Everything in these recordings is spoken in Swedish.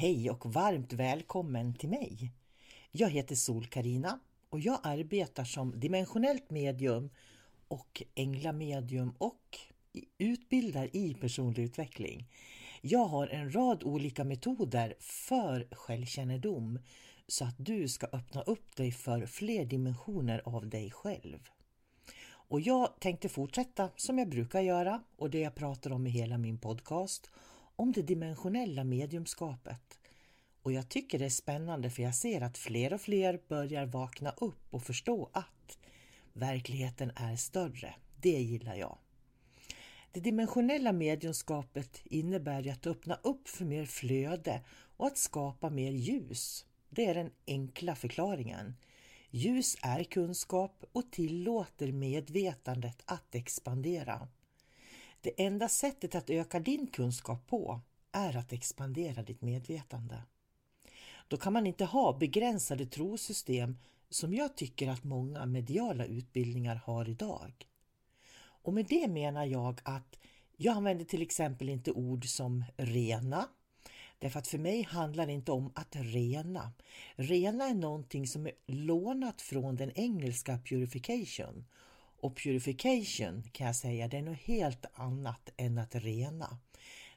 Hej och varmt välkommen till mig. Jag heter sol karina och jag arbetar som dimensionellt medium och änglamedium och utbildar i personlig utveckling. Jag har en rad olika metoder för självkännedom så att du ska öppna upp dig för fler dimensioner av dig själv. Och jag tänkte fortsätta som jag brukar göra och det jag pratar om i hela min podcast om det dimensionella mediumskapet. Och jag tycker det är spännande för jag ser att fler och fler börjar vakna upp och förstå att verkligheten är större. Det gillar jag. Det dimensionella mediumskapet innebär att öppna upp för mer flöde och att skapa mer ljus. Det är den enkla förklaringen. Ljus är kunskap och tillåter medvetandet att expandera. Det enda sättet att öka din kunskap på är att expandera ditt medvetande. Då kan man inte ha begränsade trosystem som jag tycker att många mediala utbildningar har idag. Och med det menar jag att jag använder till exempel inte ord som rena, därför att för mig handlar det inte om att rena. Rena är någonting som är lånat från den engelska purification och purification kan jag säga, det är något helt annat än att rena.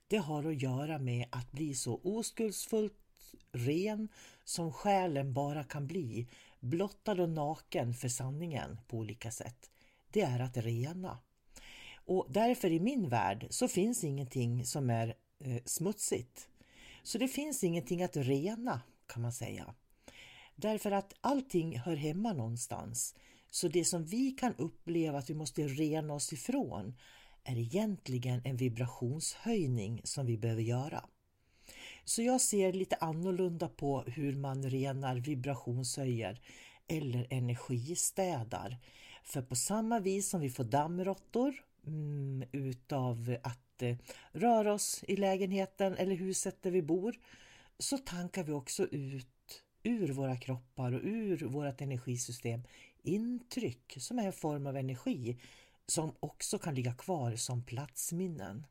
Det har att göra med att bli så oskuldsfullt ren som själen bara kan bli, blottad och naken för sanningen på olika sätt. Det är att rena. Och därför i min värld så finns ingenting som är eh, smutsigt. Så det finns ingenting att rena kan man säga. Därför att allting hör hemma någonstans. Så det som vi kan uppleva att vi måste rena oss ifrån är egentligen en vibrationshöjning som vi behöver göra. Så jag ser lite annorlunda på hur man renar vibrationshöjer eller energistädar. För på samma vis som vi får dammråttor mm, utav att eh, röra oss i lägenheten eller huset där vi bor så tankar vi också ut ur våra kroppar och ur vårt energisystem intryck som är en form av energi som också kan ligga kvar som platsminnen.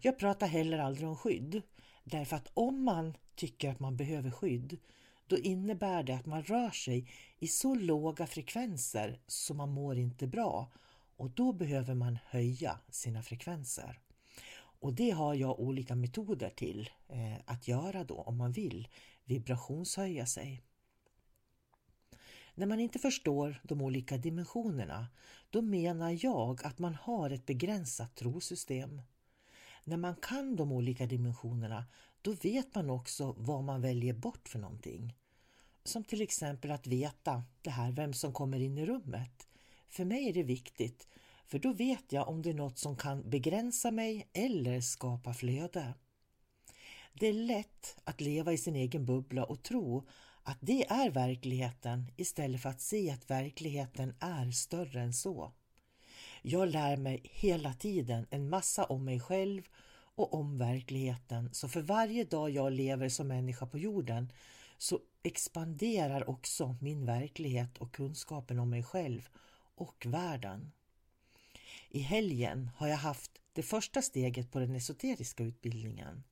Jag pratar heller aldrig om skydd därför att om man tycker att man behöver skydd då innebär det att man rör sig i så låga frekvenser så man mår inte bra och då behöver man höja sina frekvenser. Och det har jag olika metoder till eh, att göra då om man vill vibrationshöja sig. När man inte förstår de olika dimensionerna, då menar jag att man har ett begränsat trosystem. När man kan de olika dimensionerna, då vet man också vad man väljer bort för någonting. Som till exempel att veta det här vem som kommer in i rummet. För mig är det viktigt, för då vet jag om det är något som kan begränsa mig eller skapa flöde. Det är lätt att leva i sin egen bubbla och tro att det är verkligheten istället för att se att verkligheten är större än så. Jag lär mig hela tiden en massa om mig själv och om verkligheten, så för varje dag jag lever som människa på jorden så expanderar också min verklighet och kunskapen om mig själv och världen. I helgen har jag haft det första steget på den esoteriska utbildningen.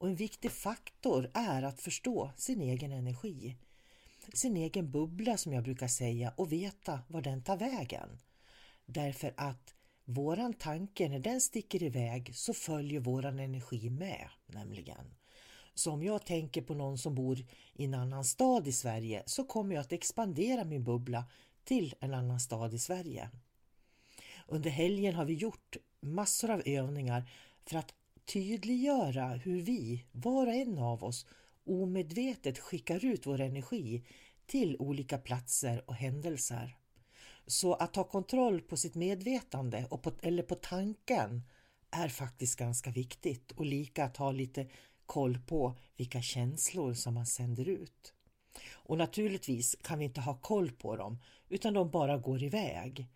Och en viktig faktor är att förstå sin egen energi, sin egen bubbla som jag brukar säga och veta var den tar vägen. Därför att våran tanke när den sticker iväg så följer våran energi med nämligen. Så om jag tänker på någon som bor i en annan stad i Sverige så kommer jag att expandera min bubbla till en annan stad i Sverige. Under helgen har vi gjort massor av övningar för att tydliggöra hur vi, var och en av oss, omedvetet skickar ut vår energi till olika platser och händelser. Så att ha kontroll på sitt medvetande och på, eller på tanken är faktiskt ganska viktigt och lika att ha lite koll på vilka känslor som man sänder ut. Och naturligtvis kan vi inte ha koll på dem utan de bara går iväg.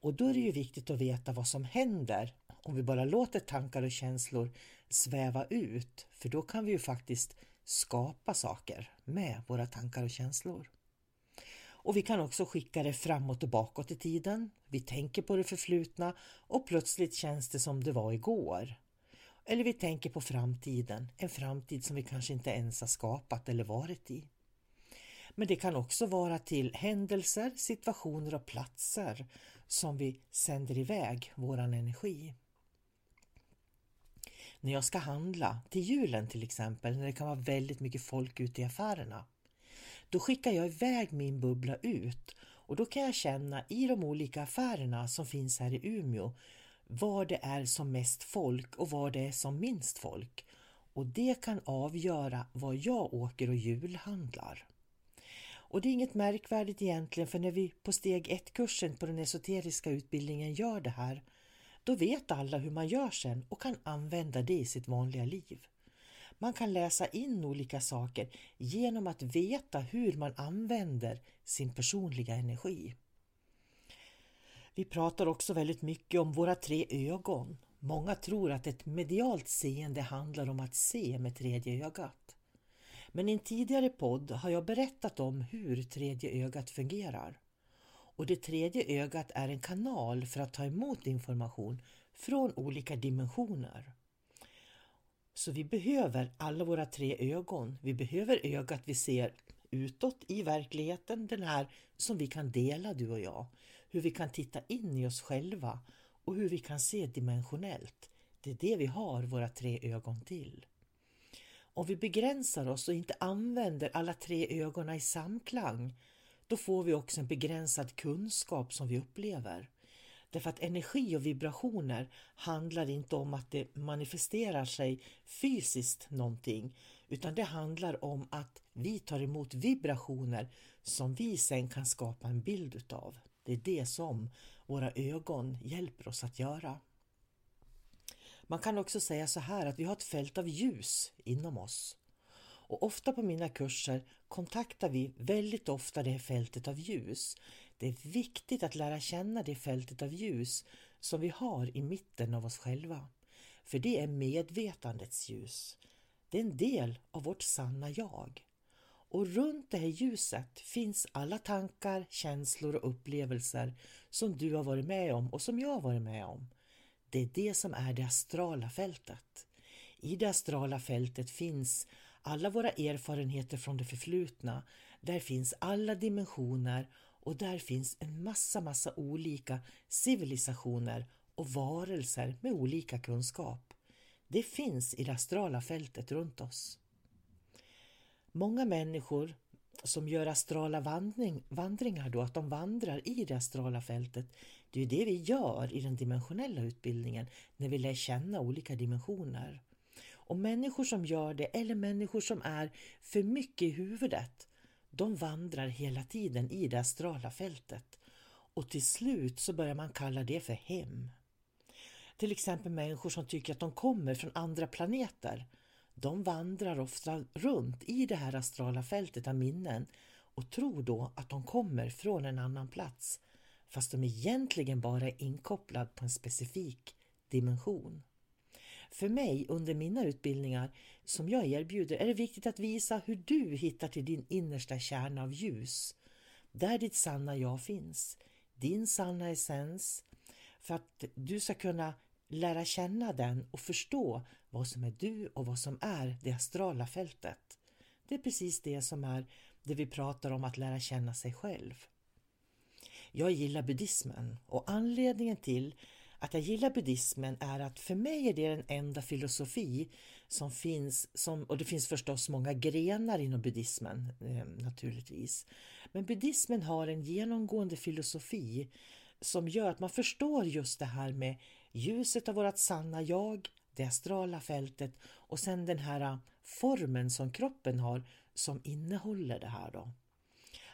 Och då är det ju viktigt att veta vad som händer om vi bara låter tankar och känslor sväva ut för då kan vi ju faktiskt skapa saker med våra tankar och känslor. Och vi kan också skicka det framåt och bakåt i tiden. Vi tänker på det förflutna och plötsligt känns det som det var igår. Eller vi tänker på framtiden, en framtid som vi kanske inte ens har skapat eller varit i. Men det kan också vara till händelser, situationer och platser som vi sänder iväg våran energi. När jag ska handla, till julen till exempel, när det kan vara väldigt mycket folk ute i affärerna, då skickar jag iväg min bubbla ut och då kan jag känna i de olika affärerna som finns här i Umeå var det är som mest folk och var det är som minst folk. Och det kan avgöra var jag åker och julhandlar. Och det är inget märkvärdigt egentligen för när vi på steg 1-kursen på den esoteriska utbildningen gör det här, då vet alla hur man gör sen och kan använda det i sitt vanliga liv. Man kan läsa in olika saker genom att veta hur man använder sin personliga energi. Vi pratar också väldigt mycket om våra tre ögon. Många tror att ett medialt seende handlar om att se med tredje ögat. Men i en tidigare podd har jag berättat om hur tredje ögat fungerar. Och det tredje ögat är en kanal för att ta emot information från olika dimensioner. Så vi behöver alla våra tre ögon. Vi behöver ögat vi ser utåt i verkligheten, den här som vi kan dela du och jag. Hur vi kan titta in i oss själva och hur vi kan se dimensionellt. Det är det vi har våra tre ögon till. Om vi begränsar oss och inte använder alla tre ögonen i samklang, då får vi också en begränsad kunskap som vi upplever. Därför att energi och vibrationer handlar inte om att det manifesterar sig fysiskt någonting, utan det handlar om att vi tar emot vibrationer som vi sen kan skapa en bild utav. Det är det som våra ögon hjälper oss att göra. Man kan också säga så här att vi har ett fält av ljus inom oss. Och ofta på mina kurser kontaktar vi väldigt ofta det fältet av ljus. Det är viktigt att lära känna det fältet av ljus som vi har i mitten av oss själva. För det är medvetandets ljus. Det är en del av vårt sanna jag. Och runt det här ljuset finns alla tankar, känslor och upplevelser som du har varit med om och som jag har varit med om. Det är det som är det astrala fältet. I det astrala fältet finns alla våra erfarenheter från det förflutna. Där finns alla dimensioner och där finns en massa, massa olika civilisationer och varelser med olika kunskap. Det finns i det astrala fältet runt oss. Många människor som gör astrala vandring, vandringar då, att de vandrar i det astrala fältet, det är det vi gör i den dimensionella utbildningen när vi lär känna olika dimensioner. Och människor som gör det, eller människor som är för mycket i huvudet, de vandrar hela tiden i det astrala fältet. Och till slut så börjar man kalla det för hem. Till exempel människor som tycker att de kommer från andra planeter. De vandrar ofta runt i det här astrala fältet av minnen och tror då att de kommer från en annan plats fast de egentligen bara är inkopplad på en specifik dimension. För mig under mina utbildningar som jag erbjuder är det viktigt att visa hur du hittar till din innersta kärna av ljus. Där ditt sanna jag finns, din sanna essens, för att du ska kunna lära känna den och förstå vad som är du och vad som är det astrala fältet. Det är precis det som är det vi pratar om att lära känna sig själv. Jag gillar buddhismen och anledningen till att jag gillar buddhismen är att för mig är det den enda filosofi som finns, som, och det finns förstås många grenar inom buddhismen eh, naturligtvis. Men buddhismen har en genomgående filosofi som gör att man förstår just det här med ljuset av vårt sanna jag, det astrala fältet och sen den här äh, formen som kroppen har som innehåller det här då.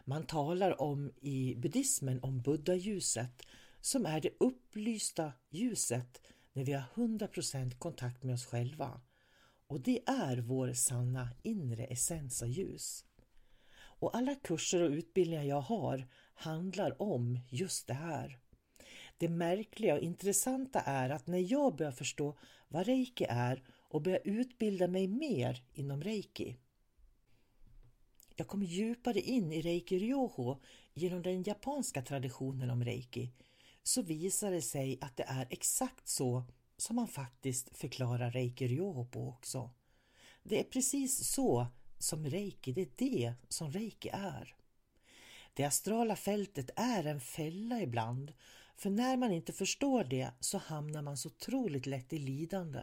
Man talar om i buddhismen om buddha-ljuset som är det upplysta ljuset när vi har 100% kontakt med oss själva. Och det är vår sanna inre essens av ljus. Och alla kurser och utbildningar jag har handlar om just det här. Det märkliga och intressanta är att när jag börjar förstå vad reiki är och börjar utbilda mig mer inom reiki. Jag kom djupare in i reiki ryoho genom den japanska traditionen om reiki så visar det sig att det är exakt så som man faktiskt förklarar reiki Ryohopo också. Det är precis så som reiki, det är det som reiki är. Det astrala fältet är en fälla ibland, för när man inte förstår det så hamnar man så otroligt lätt i lidande.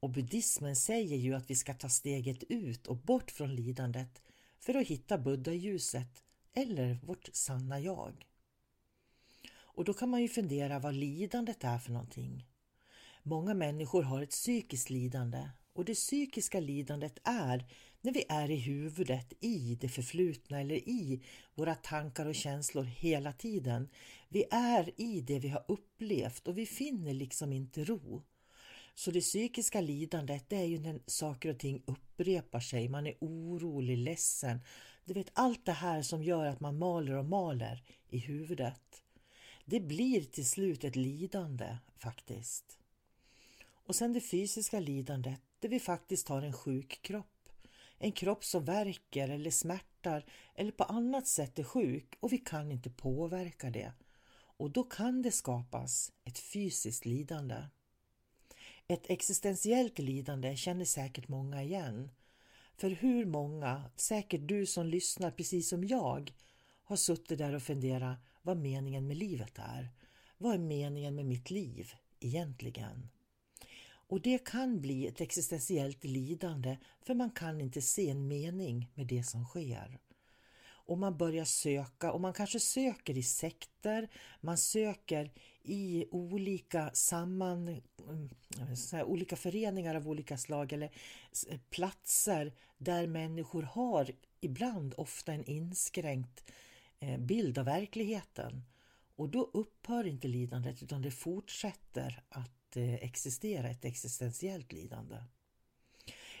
Och buddhismen säger ju att vi ska ta steget ut och bort från lidandet för att hitta buddha-ljuset eller vårt sanna jag. Och då kan man ju fundera vad lidandet är för någonting. Många människor har ett psykiskt lidande och det psykiska lidandet är när vi är i huvudet, i det förflutna eller i våra tankar och känslor hela tiden. Vi är i det vi har upplevt och vi finner liksom inte ro. Så det psykiska lidandet det är ju när saker och ting upprepar sig, man är orolig, ledsen. Du vet allt det här som gör att man maler och maler i huvudet. Det blir till slut ett lidande faktiskt. Och sen det fysiska lidandet där vi faktiskt har en sjuk kropp. En kropp som verkar eller smärtar eller på annat sätt är sjuk och vi kan inte påverka det. Och då kan det skapas ett fysiskt lidande. Ett existentiellt lidande känner säkert många igen. För hur många, säkert du som lyssnar precis som jag, har suttit där och funderat vad meningen med livet är. Vad är meningen med mitt liv egentligen? Och det kan bli ett existentiellt lidande för man kan inte se en mening med det som sker. Och man börjar söka och man kanske söker i sekter, man söker i olika samman, mm, här, olika föreningar av olika slag eller eh, platser där människor har ibland ofta en inskränkt eh, Eh, bild av verkligheten. Och då upphör inte lidandet utan det fortsätter att eh, existera ett existentiellt lidande.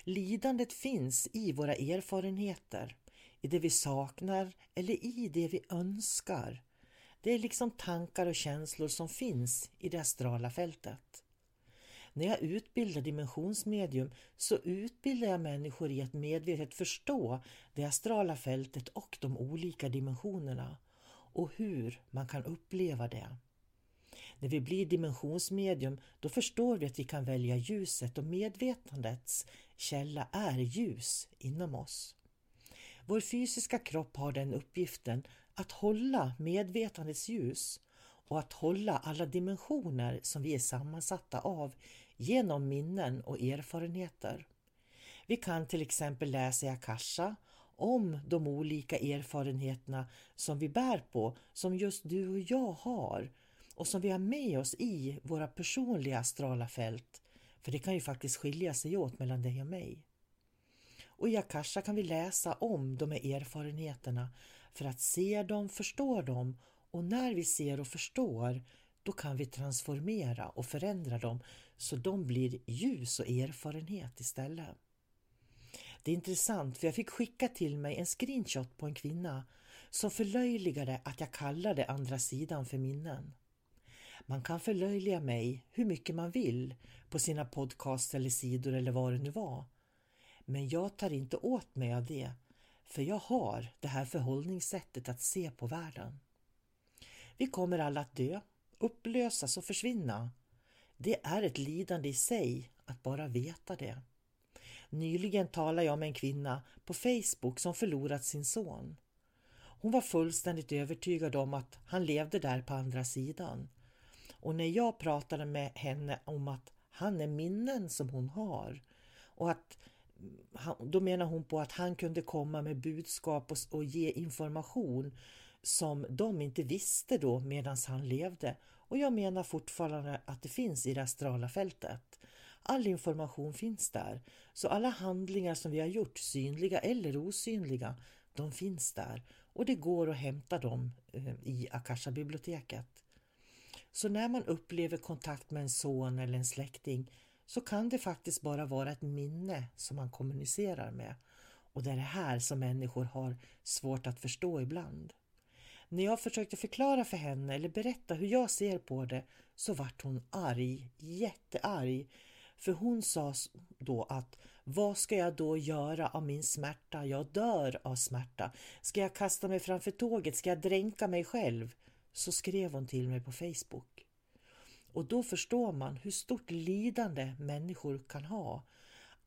Lidandet finns i våra erfarenheter, i det vi saknar eller i det vi önskar. Det är liksom tankar och känslor som finns i det astrala fältet. När jag utbildar dimensionsmedium så utbildar jag människor i att medvetet förstå det astrala fältet och de olika dimensionerna och hur man kan uppleva det. När vi blir dimensionsmedium då förstår vi att vi kan välja ljuset och medvetandets källa är ljus inom oss. Vår fysiska kropp har den uppgiften att hålla medvetandets ljus och att hålla alla dimensioner som vi är sammansatta av genom minnen och erfarenheter. Vi kan till exempel läsa i Akasha om de olika erfarenheterna som vi bär på, som just du och jag har och som vi har med oss i våra personliga astrala fält. För det kan ju faktiskt skilja sig åt mellan dig och mig. Och i Akasha kan vi läsa om de här erfarenheterna för att se dem, förstå dem och när vi ser och förstår då kan vi transformera och förändra dem så de blir ljus och erfarenhet istället. Det är intressant för jag fick skicka till mig en screenshot på en kvinna som förlöjligade att jag kallade andra sidan för minnen. Man kan förlöjliga mig hur mycket man vill på sina podcast eller sidor eller vad det nu var. Men jag tar inte åt mig av det, för jag har det här förhållningssättet att se på världen. Vi kommer alla att dö, upplösas och försvinna. Det är ett lidande i sig att bara veta det. Nyligen talade jag med en kvinna på Facebook som förlorat sin son. Hon var fullständigt övertygad om att han levde där på andra sidan. Och när jag pratade med henne om att han är minnen som hon har och att då menar hon på att han kunde komma med budskap och, och ge information som de inte visste då medan han levde. Och jag menar fortfarande att det finns i det astrala fältet. All information finns där. Så alla handlingar som vi har gjort, synliga eller osynliga, de finns där. Och det går att hämta dem eh, i Akasha-biblioteket. Så när man upplever kontakt med en son eller en släkting så kan det faktiskt bara vara ett minne som man kommunicerar med. Och det är det här som människor har svårt att förstå ibland. När jag försökte förklara för henne eller berätta hur jag ser på det så vart hon arg, jättearg. För hon sa då att vad ska jag då göra av min smärta? Jag dör av smärta. Ska jag kasta mig framför tåget? Ska jag dränka mig själv? Så skrev hon till mig på Facebook. Och då förstår man hur stort lidande människor kan ha.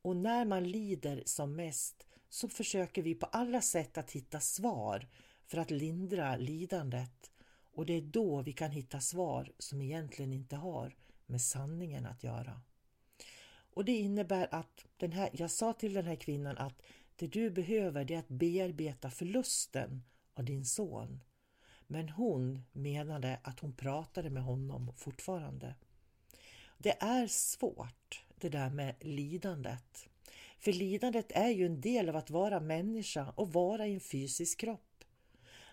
Och när man lider som mest så försöker vi på alla sätt att hitta svar för att lindra lidandet. Och det är då vi kan hitta svar som egentligen inte har med sanningen att göra. Och det innebär att den här, jag sa till den här kvinnan att det du behöver är att bearbeta förlusten av din son. Men hon menade att hon pratade med honom fortfarande. Det är svårt det där med lidandet. För lidandet är ju en del av att vara människa och vara i en fysisk kropp.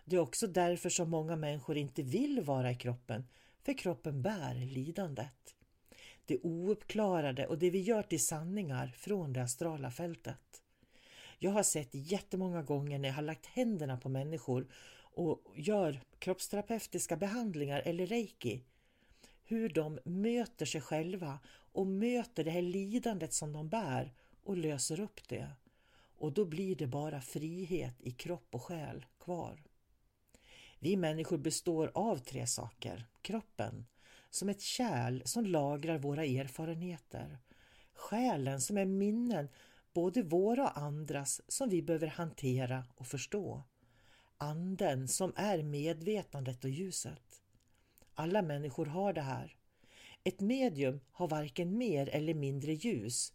Det är också därför som många människor inte vill vara i kroppen, för kroppen bär lidandet. Det ouppklarade och det vi gör till sanningar från det astrala fältet. Jag har sett jättemånga gånger när jag har lagt händerna på människor och gör kroppsterapeutiska behandlingar eller reiki. Hur de möter sig själva och möter det här lidandet som de bär och löser upp det. Och då blir det bara frihet i kropp och själ kvar. Vi människor består av tre saker. Kroppen, som ett kärl som lagrar våra erfarenheter. Själen som är minnen, både våra och andras, som vi behöver hantera och förstå anden som är medvetandet och ljuset. Alla människor har det här. Ett medium har varken mer eller mindre ljus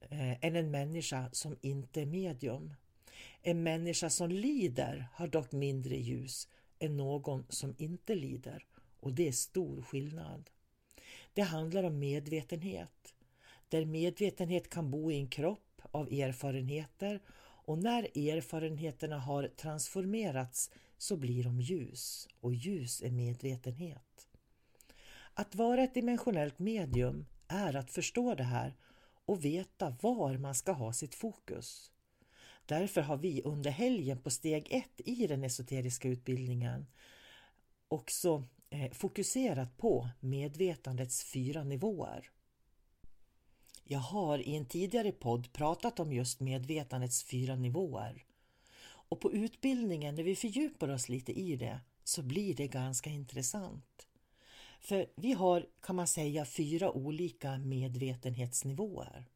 eh, än en människa som inte är medium. En människa som lider har dock mindre ljus än någon som inte lider och det är stor skillnad. Det handlar om medvetenhet. Där medvetenhet kan bo i en kropp av erfarenheter och när erfarenheterna har transformerats så blir de ljus och ljus är medvetenhet. Att vara ett dimensionellt medium är att förstå det här och veta var man ska ha sitt fokus. Därför har vi under helgen på steg ett i den esoteriska utbildningen också eh, fokuserat på medvetandets fyra nivåer. Jag har i en tidigare podd pratat om just medvetandets fyra nivåer. Och på utbildningen, när vi fördjupar oss lite i det, så blir det ganska intressant. För vi har, kan man säga, fyra olika medvetenhetsnivåer.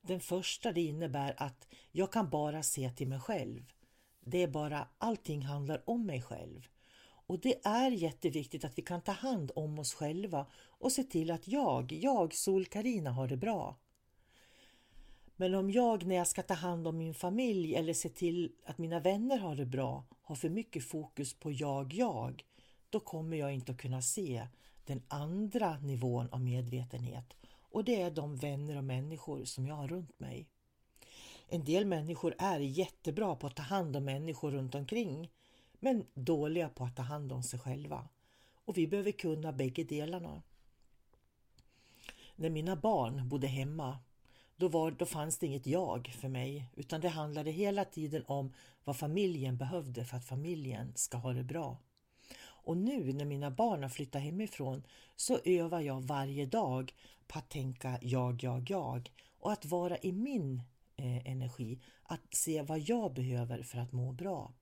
Den första det innebär att jag kan bara se till mig själv. Det är bara, allting handlar om mig själv. Och det är jätteviktigt att vi kan ta hand om oss själva och se till att jag, jag sol karina har det bra. Men om jag när jag ska ta hand om min familj eller se till att mina vänner har det bra har för mycket fokus på jag, jag, då kommer jag inte att kunna se den andra nivån av medvetenhet och det är de vänner och människor som jag har runt mig. En del människor är jättebra på att ta hand om människor runt omkring men dåliga på att ta hand om sig själva. Och vi behöver kunna bägge delarna. När mina barn bodde hemma då, var, då fanns det inget jag för mig utan det handlade hela tiden om vad familjen behövde för att familjen ska ha det bra. Och nu när mina barn har flyttat hemifrån så övar jag varje dag på att tänka jag, jag, jag och att vara i min eh, energi, att se vad jag behöver för att må bra.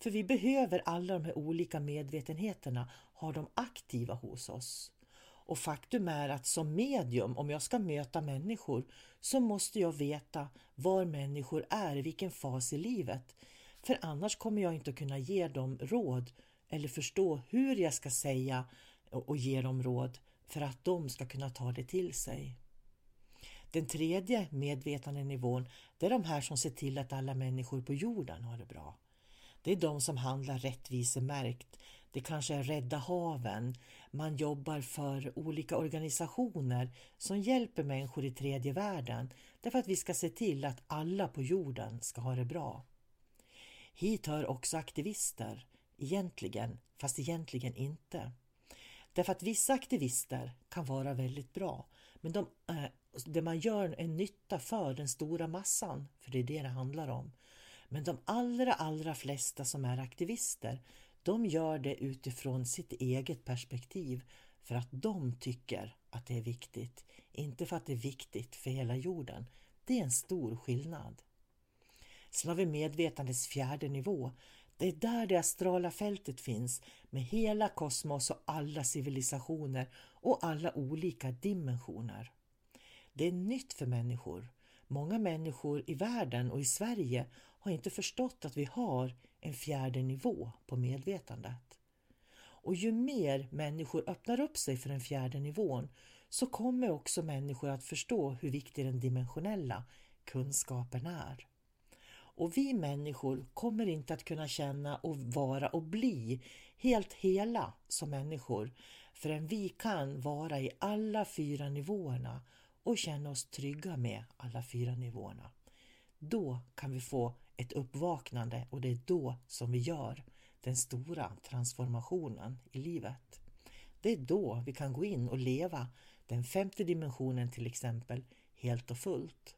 För vi behöver alla de här olika medvetenheterna ha dem aktiva hos oss. Och faktum är att som medium, om jag ska möta människor, så måste jag veta var människor är, vilken fas i livet. För annars kommer jag inte att kunna ge dem råd eller förstå hur jag ska säga och ge dem råd för att de ska kunna ta det till sig. Den tredje medvetandenivån det är de här som ser till att alla människor på jorden har det bra. Det är de som handlar rättvisemärkt. Det kanske är Rädda haven. Man jobbar för olika organisationer som hjälper människor i tredje världen därför att vi ska se till att alla på jorden ska ha det bra. Hit hör också aktivister, egentligen, fast egentligen inte. Därför att vissa aktivister kan vara väldigt bra, men de, eh, det man gör är nytta för den stora massan, för det är det det handlar om. Men de allra, allra flesta som är aktivister, de gör det utifrån sitt eget perspektiv för att de tycker att det är viktigt, inte för att det är viktigt för hela jorden. Det är en stor skillnad. Sen har vi medvetandets fjärde nivå. Det är där det astrala fältet finns med hela kosmos och alla civilisationer och alla olika dimensioner. Det är nytt för människor. Många människor i världen och i Sverige har inte förstått att vi har en fjärde nivå på medvetandet. Och ju mer människor öppnar upp sig för den fjärde nivån så kommer också människor att förstå hur viktig den dimensionella kunskapen är. Och vi människor kommer inte att kunna känna och vara och bli helt hela som människor förrän vi kan vara i alla fyra nivåerna och känna oss trygga med alla fyra nivåerna. Då kan vi få ett uppvaknande och det är då som vi gör den stora transformationen i livet. Det är då vi kan gå in och leva den femte dimensionen till exempel helt och fullt.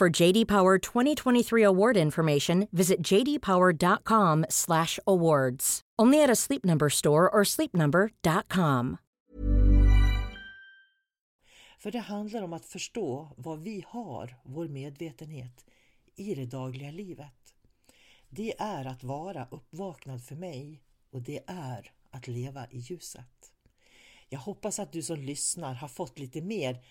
For JD Power 2023 award information, visit jdpower.com/awards. Only at a Sleep Number store or sleepnumber.com. För det handlar om att förstå vad vi har, vår medvetenhet, i det dagliga livet. Det är att vara uppvaknad för mig och det är att leva i ljuset. Jag hoppas att du som lyssnar har fått lite mer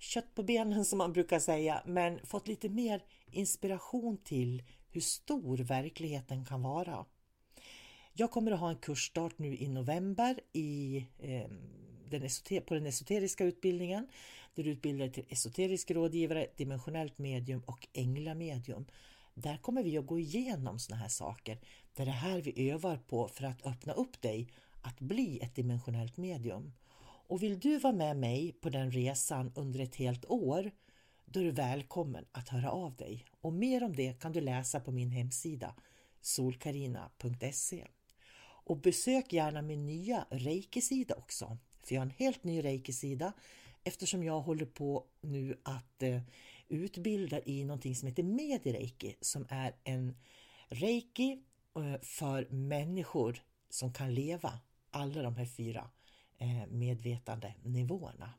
kött på benen som man brukar säga, men fått lite mer inspiration till hur stor verkligheten kan vara. Jag kommer att ha en kursstart nu i november i, eh, den på den esoteriska utbildningen där du utbildar dig till esoterisk rådgivare, dimensionellt medium och änglamedium. Där kommer vi att gå igenom såna här saker. Det är det här vi övar på för att öppna upp dig att bli ett dimensionellt medium. Och vill du vara med mig på den resan under ett helt år, då är du välkommen att höra av dig. Och mer om det kan du läsa på min hemsida solkarina.se. Och besök gärna min nya reiki-sida också. För jag har en helt ny reiki-sida eftersom jag håller på nu att eh, utbilda i någonting som heter Medireiki som är en reiki eh, för människor som kan leva alla de här fyra Eh, medvetande nivåerna.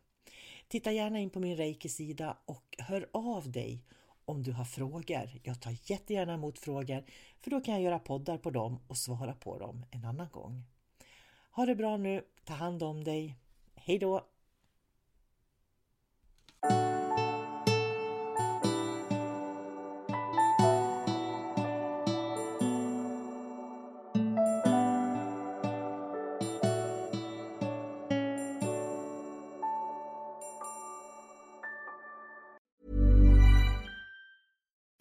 Titta gärna in på min reiki-sida och hör av dig om du har frågor. Jag tar jättegärna emot frågor för då kan jag göra poddar på dem och svara på dem en annan gång. Ha det bra nu, ta hand om dig. Hej då!